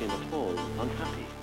in a unhappy.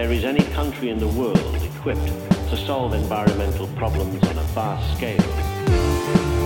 there is any country in the world equipped to solve environmental problems on a vast scale.